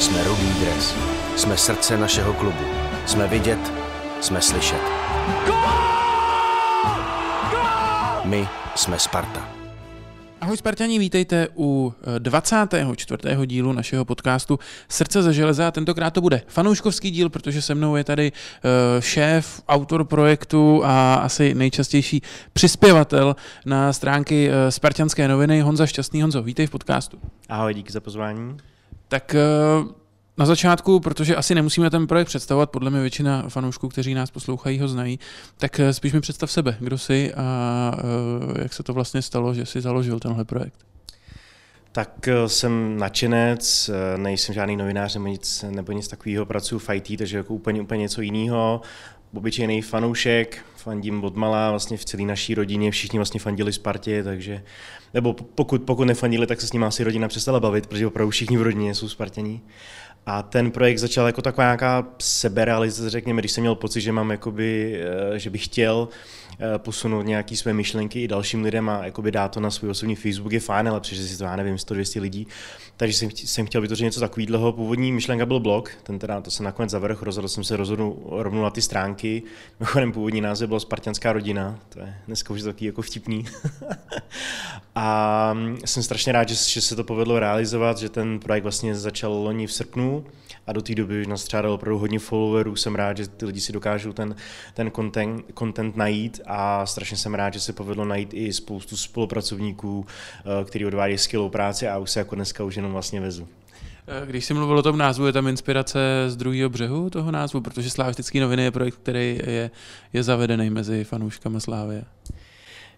Jsme rudý dres. Jsme srdce našeho klubu. Jsme vidět, jsme slyšet. My jsme Sparta. Ahoj Spartani, vítejte u 24. dílu našeho podcastu Srdce ze železa a tentokrát to bude fanouškovský díl, protože se mnou je tady eh, šéf, autor projektu a asi nejčastější přispěvatel na stránky eh, Spartanské noviny Honza Šťastný. Honzo, vítej v podcastu. Ahoj, díky za pozvání. Tak eh, na začátku, protože asi nemusíme ten projekt představovat, podle mě většina fanoušků, kteří nás poslouchají, ho znají, tak eh, spíš mi představ sebe, kdo jsi a eh, jak se to vlastně stalo, že jsi založil tenhle projekt. Tak jsem nadšenec, nejsem žádný novinář nebo nic, nebo nic takového, pracuji v IT, takže jako úplně, úplně něco jiného. Obyčejný fanoušek, fandím od malá, vlastně v celé naší rodině, všichni vlastně fandili Spartě, takže, nebo pokud, pokud nefandili, tak se s ním asi rodina přestala bavit, protože opravdu všichni v rodině jsou Spartění. A ten projekt začal jako taková nějaká seberealizace, řekněme, když jsem měl pocit, že mám jakoby, eh, že bych chtěl eh, posunout nějaký své myšlenky i dalším lidem a jakoby dát to na svůj osobní Facebook je fajn, ale přeže si to, já nevím, 100-200 lidí. Takže jsem, jsem chtěl vytvořit něco takového. Původní myšlenka byl blog, ten teda to se nakonec zavrch, rozhodl jsem se rozhodnout rovnou na ty stránky. Mimochodem původní název byl Spartianská rodina, to je dneska už takový jako vtipný. a jsem strašně rád, že, že se to povedlo realizovat, že ten projekt vlastně začal loni v srpnu a do té doby už nastřádal opravdu hodně followerů. Jsem rád, že ty lidi si dokážou ten, ten content, content najít a strašně jsem rád, že se povedlo najít i spoustu spolupracovníků, eh, kteří odvádějí skvělou práci a už se jako dneska už jenom vlastně vezu. Eh, když jsi mluvil o tom názvu, je tam inspirace z druhého břehu toho názvu, protože Slavistický noviny je projekt, který je, je zavedený mezi fanouškama Slávie.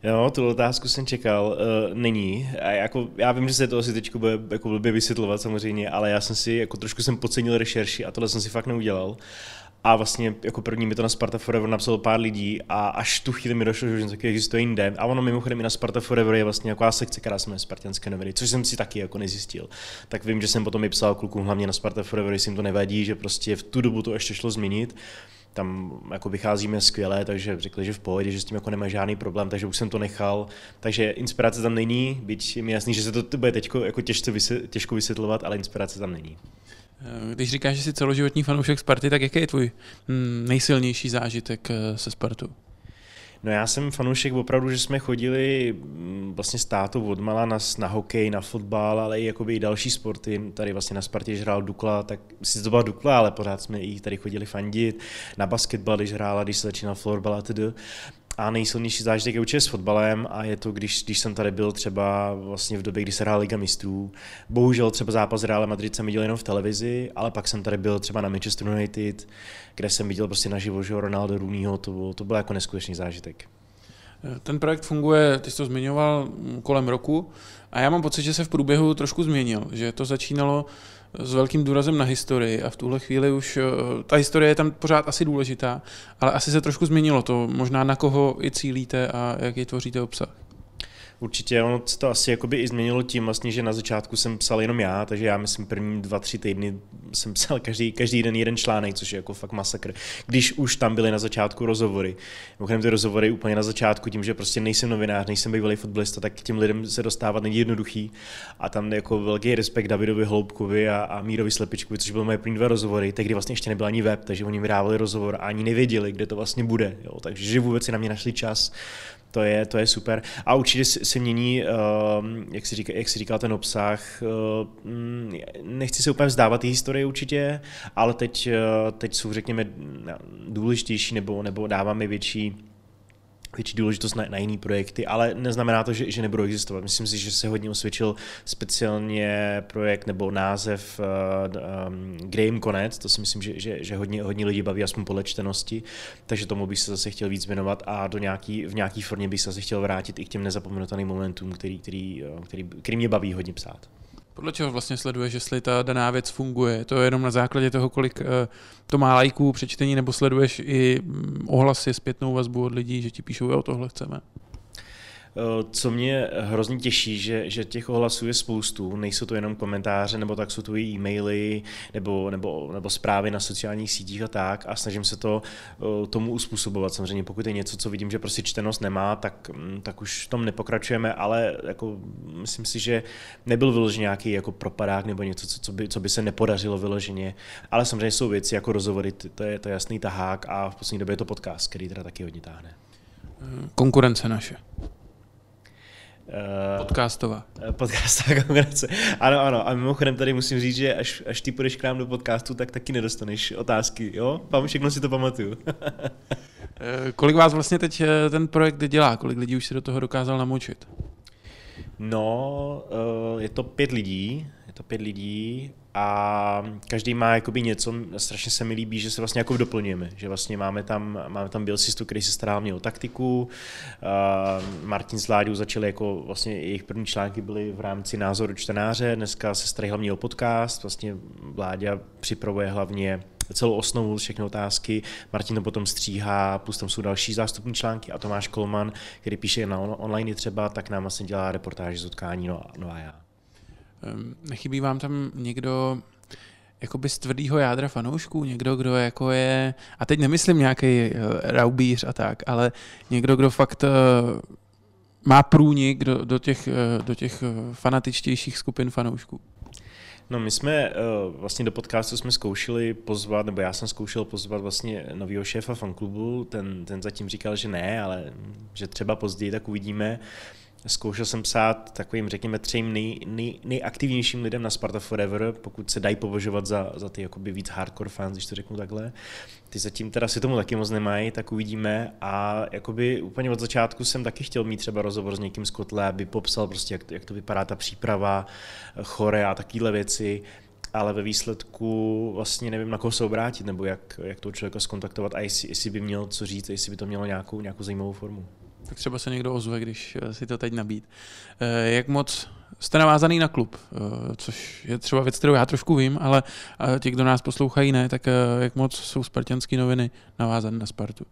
Jo, tu otázku jsem čekal. Uh, není. A jako, já vím, že se to asi teď bude jako blbě vysvětlovat samozřejmě, ale já jsem si jako trošku jsem podcenil rešerši a tohle jsem si fakt neudělal. A vlastně jako první mi to na Sparta Forever napsalo pár lidí a až tu chvíli mi došlo, že něco takového existuje jinde. A ono mimochodem i na Sparta Forever je vlastně jako sekce, která se jmenuje Spartanské noviny, což jsem si taky jako nezjistil. Tak vím, že jsem potom i psal klukům hlavně na Sparta Forever, jestli jim to nevadí, že prostě v tu dobu to ještě šlo změnit tam jako vycházíme skvěle, takže řekli, že v pohodě, že s tím jako nemá žádný problém, takže už jsem to nechal. Takže inspirace tam není, byť je mi jasný, že se to bude teď jako těžce těžko vysvětlovat, ale inspirace tam není. Eh, když říkáš, že jsi celoživotní fanoušek Sparty, tak jaký je tvůj hm, nejsilnější zážitek eh, se Spartou? No já jsem fanoušek opravdu, že jsme chodili mm, vlastně s tátou odmala na, na hokej, na fotbal, ale i jakoby i další sporty. Tady vlastně na Spartě, hrál Dukla, tak si to byla Dukla, ale pořád jsme i tady chodili fandit. Na basketbal, když hrála, když se začínal florbal a tedy. A nejsilnější zážitek je určitě s fotbalem a je to, když, když jsem tady byl třeba vlastně v době, kdy se hrál Liga mistrů. Bohužel třeba zápas Real Madrid jsem viděl jenom v televizi, ale pak jsem tady byl třeba na Manchester United, kde jsem viděl prostě naživo, že Ronaldo Rooneyho, to bylo, to byl jako neskutečný zážitek. Ten projekt funguje, ty jsi to zmiňoval, kolem roku a já mám pocit, že se v průběhu trošku změnil, že to začínalo s velkým důrazem na historii a v tuhle chvíli už eh, ta historie je tam pořád asi důležitá, ale asi se trošku změnilo to, možná na koho i cílíte a jaký tvoříte obsah. Určitě, ono to asi jakoby i změnilo tím vlastně, že na začátku jsem psal jenom já, takže já myslím první dva, tři týdny jsem psal každý, každý den jeden článek, což je jako fakt masakr. Když už tam byly na začátku rozhovory. Mimochodem ty rozhovory úplně na začátku, tím, že prostě nejsem novinář, nejsem bývalý fotbalista, tak těm lidem se dostávat není jednoduchý. A tam jako velký respekt Davidovi Hloubkovi a, a Mírovi Slepičkovi, což byly moje první dva rozhovory, tehdy vlastně ještě nebyl ani web, takže oni mi dávali rozhovor a ani nevěděli, kde to vlastně bude. Jo. Takže že vůbec si na mě našli čas to je, to je super. A určitě se mění, ehm, jak si, říká, jak si říkal, ten obsah. Ehm, nechci se úplně vzdávat ty historie určitě, ale teď, eh, teď jsou, řekněme, důležitější nebo, nebo dáváme větší větší důležitost na, na jiné projekty, ale neznamená to, že, že nebudou existovat. Myslím si, že se hodně osvědčil speciálně projekt nebo název uh, um, Graham Konec, to si myslím, že, že, že hodně, hodně lidí baví aspoň podle čtenosti, takže tomu bych se zase chtěl víc věnovat a do nějaký, v nějaký formě bych se zase chtěl vrátit i k těm nezapomenutelným momentům, který, který, eh, který, který mě baví hodně psát. Podle čeho vlastně sleduješ, jestli ta daná věc funguje? To je jenom na základě toho, kolik eh, to má lajků, přečtení, nebo sleduješ i mm, ohlasy, zpětnou vazbu od lidí, že ti píšou, jo, tohle chceme? Eh, co mě hrozně těší, že, že těch ohlasů je spoustu, nejsou to jenom komentáře, nebo tak jsou to i e-maily, nebo, nebo, nebo zprávy na sociálních sítích a tak a snažím se to eh, tomu uspůsobovat. Samozřejmě pokud je něco, co vidím, že prostě čtenost nemá, tak, mm, tak už v tom nepokračujeme, ale jako myslím si, že nebyl vyložený nějaký jako propadák nebo něco, co, co, by, co by se nepodařilo vyloženě, ale samozřejmě jsou věci jako rozhovory, to je, to jasný tahák a v poslední době je to podcast, který teda taky hodně táhne. Konkurence naše. Uh, Podcastová. Podcastová konkurence. Ano, ano. A mimochodem tady musím říct, že až, až ty půjdeš k nám do podcastu, tak taky nedostaneš otázky, jo? Vám všechno si to pamatuju. Eh, kolik vás vlastně teď eh, ten projekt dělá? Kolik lidí už se do toho dokázal namočit? No, je to pět lidí, je to pět lidí a každý má jakoby něco, strašně se mi líbí, že se vlastně jako doplňujeme, že vlastně máme tam, máme tam Bilsistu, který se stará mě o taktiku, Martin s Láďou začali jako vlastně jejich první články byly v rámci názoru čtenáře, dneska se starají hlavně o podcast, vlastně Vláďa připravuje hlavně celou osnovu, všechny otázky, Martin to potom stříhá, plus tam jsou další zástupní články a Tomáš Kolman, který píše na online třeba, tak nám vlastně dělá reportáže z utkání, no, no a já. Ehm, nechybí vám tam někdo jakoby z tvrdýho jádra fanoušků, někdo, kdo jako je, a teď nemyslím nějaký uh, raubíř a tak, ale někdo, kdo fakt uh, má průnik do, do těch, uh, do těch fanatičtějších skupin fanoušků. No my jsme vlastně do podcastu jsme zkoušeli pozvat, nebo já jsem zkoušel pozvat vlastně nového šéfa fanklubu, ten, ten zatím říkal, že ne, ale že třeba později, tak uvidíme. Zkoušel jsem psát takovým, řekněme, třem nej, nej, nejaktivnějším lidem na Sparta Forever, pokud se dají považovat za, za ty jakoby víc hardcore fans, když to řeknu takhle. Ty zatím teda si tomu taky moc nemají, tak uvidíme. A jakoby úplně od začátku jsem taky chtěl mít třeba rozhovor s někým z Kotle, aby popsal prostě, jak, jak to vypadá ta příprava, chore a takovéhle věci ale ve výsledku vlastně nevím, na koho se obrátit, nebo jak, jak toho člověka skontaktovat a jestli, jestli by měl co říct, jestli by to mělo nějakou, nějakou zajímavou formu tak třeba se někdo ozve, když eh, si to teď nabít. Eh, jak moc jste navázaný na klub, eh, což je třeba věc, kterou já trošku vím, ale ti, kdo nás poslouchají, ne, tak jak moc jsou spartianské noviny navázané na Spartu?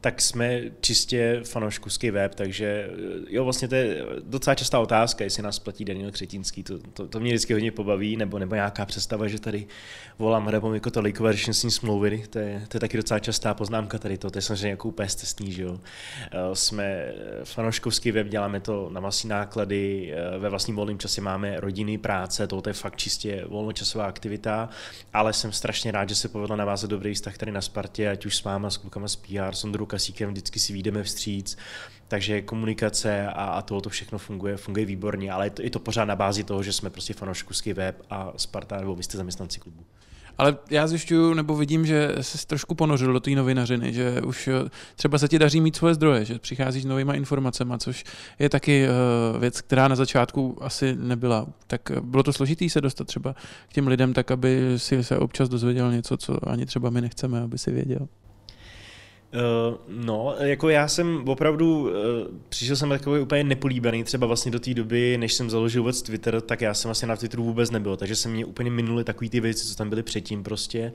Tak jsme čistě fanouškovský web, takže jo, vlastně to je docela častá otázka, jestli nás platí Daniel Křetínský, to, to, to mě vždycky hodně pobaví, nebo, nebo nějaká představa, že tady volám Hrabom jako to Lake Version smlouvy, to je, to je taky docela častá poznámka tady to, to je samozřejmě jako úplně stesný, že jo. Eh, jsme fanouškovský web, děláme to na vlastní náklady, eh, ve vlastním volném čase máme rodiny, práce, to, to je fakt čistě volnočasová aktivita, ale jsem strašně rád, že se povedlo navázat dobrý vztah tady na Spartě, ať už s máma, s klukama z PR, Sondru Kasíkem, vždycky si vyjdeme vstříc, takže komunikace a, a to, to všechno funguje, funguje výborně, ale je to, je to pořád na bázi toho, že jsme prostě fanouškovský web a Sparta, nebo vy jste zaměstnanci klubu. Ale já zjišťuju, nebo vidím, že se trošku ponořil do té novinařiny, že už eh, třeba se ti daří mít svoje zdroje, že přicházíš s novýma informacemi, což je taky uh, věc, která na začátku asi nebyla. Tak eh, bylo to složitý se dostat třeba k těm lidem tak, aby si se občas dozvěděl něco, co ani třeba my nechceme, aby si věděl. Uh, no, jako já jsem opravdu, uh, přišel jsem takový úplně nepolíbený, třeba vlastně do té doby, než jsem založil vůbec Twitter, tak já jsem vlastně na Twitteru vůbec nebyl, takže se mě úplně minuli takový ty věci, co tam byly předtím prostě,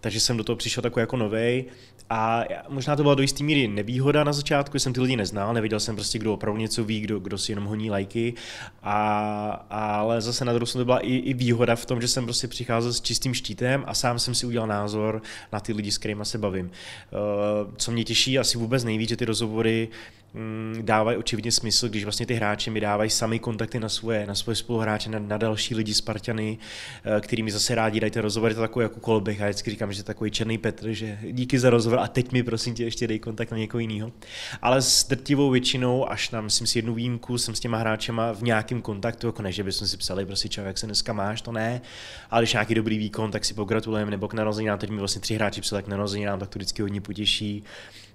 takže jsem do toho přišel takový jako novej. A možná to byla do jisté míry nevýhoda na začátku, jsem ty lidi neznal, nevěděl jsem prostě, kdo opravdu něco ví, kdo, kdo si jenom honí lajky, a, ale zase na druhou to byla i, i výhoda v tom, že jsem prostě přicházel s čistým štítem a sám jsem si udělal názor na ty lidi, s kterými se bavím. Uh, co mě těší asi vůbec nejvíc, že ty rozhovory Mm, dávají očividně smysl, když vlastně ty hráči mi dávají sami kontakty na svoje, na svoje spoluhráče, na, na další lidi Spartany, eh, kterými zase rádi dají ty rozhovory, to takový jako kolběh a vždycky říkám, že takový černý Petr, že díky za rozhovor a teď mi prosím tě ještě dej kontakt na někoho jiného. Ale s drtivou většinou, až na myslím si jednu výjimku, jsem s těma hráčema v nějakém kontaktu, jako ne, že bychom si psali, prostě čau, jak se dneska máš, to ne, ale když nějaký dobrý výkon, tak si pogratulujeme, nebo k narozeninám, teď mi vlastně tři hráči psali k narozeninám, tak to vždycky hodně potěší.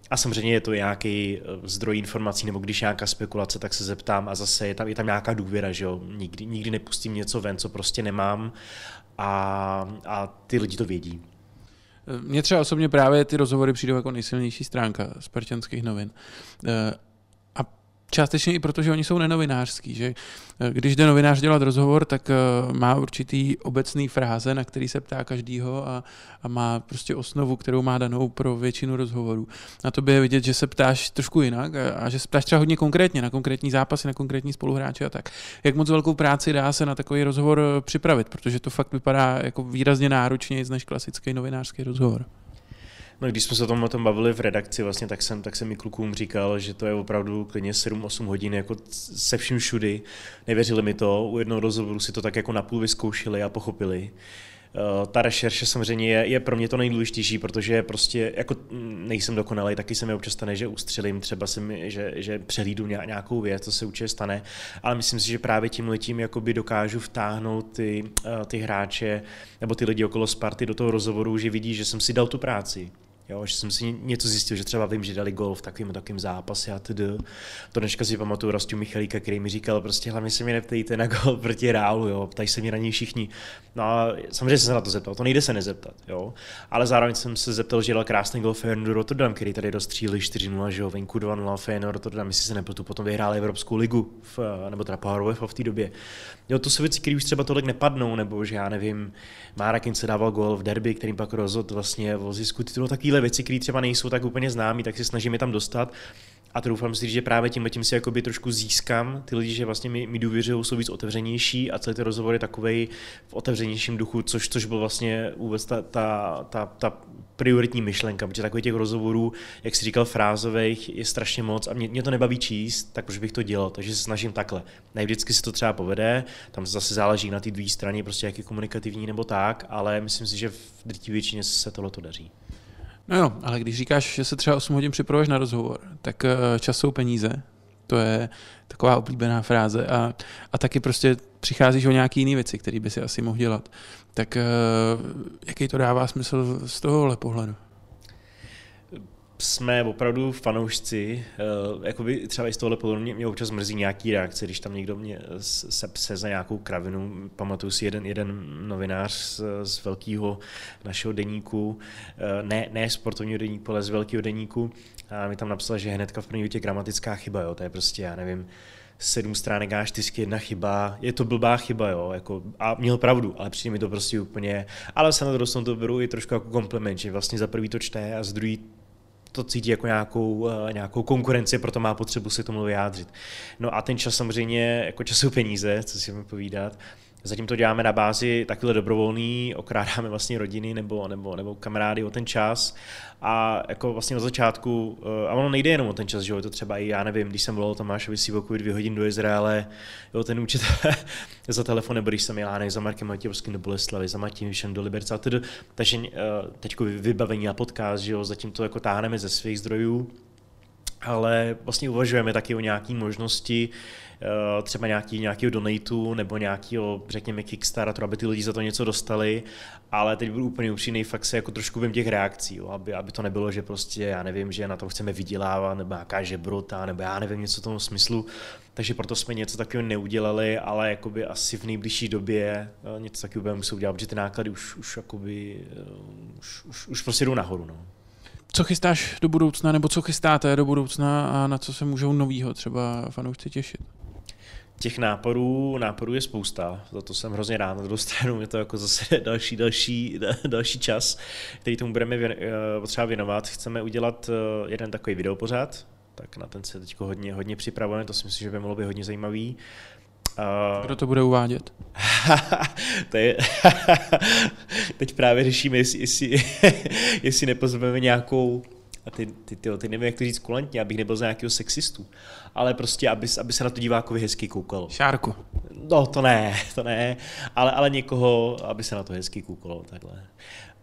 A samozřejmě je to nějaký eh, zdroj informací, nebo když nějaká spekulace, tak se zeptám a zase je tam, je tam nějaká důvěra, že jo. Nikdy, nikdy nepustím něco ven, co prostě nemám a, a ty lidi to vědí. Mně třeba osobně právě ty rozhovory přijdou jako nejsilnější stránka spartanských novin. Částečně i proto, že oni jsou nenovinářský, že eh, když jde novinář dělat rozhovor, tak eh, má určitý obecný fráze, na který se ptá každýho a, a má prostě osnovu, kterou má danou pro většinu rozhovorů. Na to by je vidět, že se ptáš trošku jinak a, a že se ptáš třeba hodně konkrétně na konkrétní zápasy, na konkrétní spoluhráče a tak. Jak moc velkou práci dá se na takový rozhovor eh, připravit, protože to fakt vypadá jako výrazně náročněji než klasický novinářský rozhovor. No, když jsme se o tom, o tom bavili v redakci, vlastně, tak jsem, tak jsem mi klukům říkal, že to je opravdu klidně 7-8 hodin jako se vším všudy. Nevěřili mi to, u jednoho rozhovoru si to tak jako napůl vyzkoušeli a pochopili. Uh, ta rešerše samozřejmě je, je pro mě to nejdůležitější, protože prostě jako nejsem dokonalý, taky se mi občas stane, že ustřelím, třeba se mi, že, že přehlídu nějakou věc, to se určitě stane, ale myslím si, že právě tím letím jakoby dokážu vtáhnout ty, uh, ty hráče nebo ty lidi okolo Sparty do toho rozhovoru, že vidí, že jsem si dal tu práci, Jo, že jsem si něco zjistil, že třeba vím, že dali gol v takovým takovým zápase a td. To dneška si pamatuju Rastu Michalíka, který mi říkal, prostě hlavně se mi neptejte na gol proti Reálu, jo, ptají se mi na něj všichni. No a samozřejmě jsem se na to zeptal, to nejde se nezeptat, jo. Ale zároveň jsem se zeptal, že dal krásný gol Feyenoordu Rotterdam, který tady dostřílil 4-0, že jo, venku 2-0 Feyenoord Rotterdam, jestli se nepletu, potom vyhráli Evropskou ligu, v, nebo teda Power v té době. Jo, to jsou věci, které už třeba tolik nepadnou, nebo že já nevím, Márakin se dával gol v derby, kterým pak rozhodl vlastně o zisku titulu, takovéhle věci, které třeba nejsou tak úplně známé, tak si snažím je tam dostat. A doufám si, že právě tím tím si jakoby trošku získám ty lidi, že vlastně mi, mi důvěřují, jsou víc otevřenější a celý ten rozhovor je takový v otevřenějším duchu, což, což byl vlastně vůbec ta, ta, ta, ta prioritní myšlenka, protože takových těch rozhovorů, jak jsi říkal, frázových je strašně moc a mě, mě to nebaví číst, tak proč bych to dělal, takže se snažím takhle. Ne vždycky se to třeba povede, tam zase záleží na té druhé straně, prostě jak je komunikativní nebo tak, ale myslím si, že v drtivé většině se tohle to daří. No jo, ale když říkáš, že se třeba 8 hodin připravuješ na rozhovor, tak eh, čas jsou peníze. To je taková oblíbená fráze. A, a taky prostě přicházíš o nějaký jiné věci, které by si asi mohl dělat. Tak eh, jaký to dává smysl z tohohle pohledu? Jsme opravdu fanoušci, uh, jakoby třeba i z tohohle pohledu mě, mě občas mrzí nějaký reakce, když tam někdo mě se pse za nějakou kravinu, pamatuju si jeden, jeden novinář z, z velkého našeho deníku, uh, ne, ne sportovního deníku, ale z velkého deníku, a mi tam napsal, že hnedka v první větě gramatická chyba, jo, to je prostě, já nevím, sedm stránek a čtyřky, jedna chyba, je to blbá chyba, jo, jako, a měl pravdu, ale přijde mi to prostě úplně, ale se na to to beru i trošku jako kompliment, že vlastně za prvý to čte a z druhý to cítí jako nějakou, eh, nějakou konkurenci, proto má potřebu si tomu vyjádřit. No a ten čas samozřejmě, jako čas jsou peníze, co si můžeme povídat, Zatím to děláme na bázi takhle dobrovolný, okrádáme vlastně rodiny nebo, nebo, nebo kamarády o ten čas. A jako vlastně od začátku, eh, a ono nejde jenom o ten čas, že jo, to třeba i, já nevím, když jsem volal Tomášovi Sivokovi dvě hodiny do Izraele, jo, ten účet za telefon, nebo když jsem jel, za Markem Matějovským do Boleslavy, za Martinem Všem do Liberce a tedy, takže uh, teďko vybavení a podcast, že jo, zatím to jako táhneme ze svých zdrojů, ale vlastně uvažujeme taky o nějaké možnosti, Eh, třeba nějaký, nějakého donatu nebo nějakého, řekněme, Kickstarteru, aby ty lidi za to něco dostali, ale teď budu úplně upřímný, fakt se jako trošku vím těch reakcí, jo, aby, aby to nebylo, že prostě já nevím, že na to chceme vydělávat, nebo jaká žebrota, nebo já nevím, něco v tom smyslu, takže proto jsme něco takového neudělali, ale jakoby asi v nejbližší době eh, něco takového budeme muset udělat, protože ty náklady už, už, jakoby, eh, už, už, už prostě jdou nahoru. No. Co chystáš do budoucna, nebo co chystáte do budoucna a na co se můžou novýho třeba fanoušci těšit? Těch náporů, náporů je spousta, za to jsem hrozně rád. Na druhou stranu je to jako zase další, další, další čas, který tomu budeme eh, potřeba věnovat. Chceme udělat eh, jeden takový videopořad, tak na ten se teď hodně, hodně připravujeme, to si myslím, že by mohlo být hodně zajímavý. Uh, Kdo to bude uvádět? to je, teď právě řešíme, jestli, jestli, jestli nepozveme nějakou a ty, ty, ty, ty nevím, jak to říct kulantně, abych nebyl za nějakého sexistu, ale prostě, aby, aby se na to divákovi hezky koukalo. Šárku. No, to ne, to ne, ale, ale někoho, aby se na to hezky koukalo, takhle.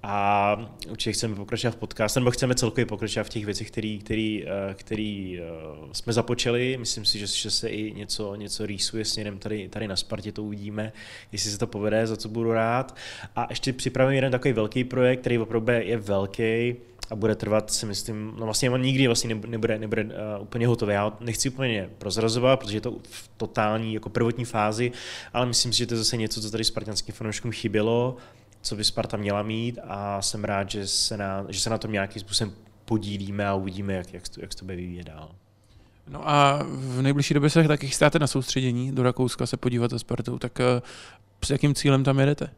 A určitě chceme pokračovat v podcastu, nebo chceme celkově pokračovat v těch věcech, které který, eh, který, eh, jsme započali. Myslím si, že, že se i něco, něco rýsuje směrem tady, tady na Spartě, to uvidíme, jestli se to povede, za co budu rád. A ještě připravím jeden takový velký projekt, který opravdu je velký, a bude trvat, si myslím, no vlastně on nikdy vlastně nebude, nebude uh, úplně hotový. Já nechci úplně prozrazovat, protože je to v totální jako prvotní fázi, ale myslím si, že to je zase něco, co tady spartanským fanouškům chybělo, co by Sparta měla mít a jsem rád, že se na, že se na tom nějakým způsobem podílíme a uvidíme, jak, jak, to, jak to bude vyvíjet dál. No a v nejbližší době se taky chystáte na soustředění do Rakouska se podívat za Spartou, tak eh, s jakým cílem tam jedete?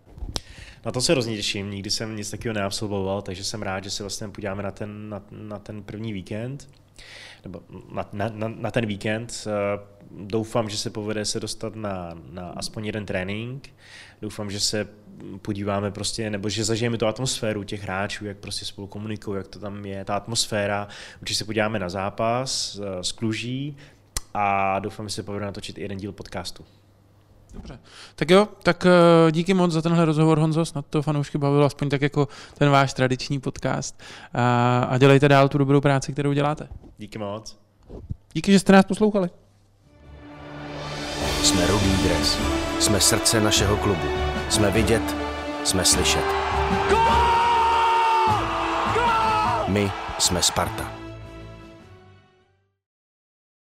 Na to se hrozně těším, nikdy jsem nic takového neabsolvoval, takže jsem rád, že se vlastně podíváme na ten, na, na ten první víkend, nebo na, na, na, na ten víkend. Eh, doufám, že se povede se dostat na, na aspoň jeden trénink. Doufám, že se podíváme prostě, nebo že zažijeme tu atmosféru těch hráčů, jak prostě spolu komunikují, jak to tam je, ta atmosféra. Určitě se podíváme na zápas eh, z Kluží a doufám, že se povede natočit i jeden díl podcastu. Dobře. Tak jo, tak uh, díky moc za tenhle rozhovor, Honzo, snad to fanoušky bavilo, aspoň tak jako ten váš tradiční podcast. A, a dělejte dál tu dobrou práci, kterou děláte. Díky moc. Díky, že jste nás poslouchali. Jsme Rudý dres. Jsme srdce našeho klubu. Jsme vidět, jsme slyšet. My jsme Sparta.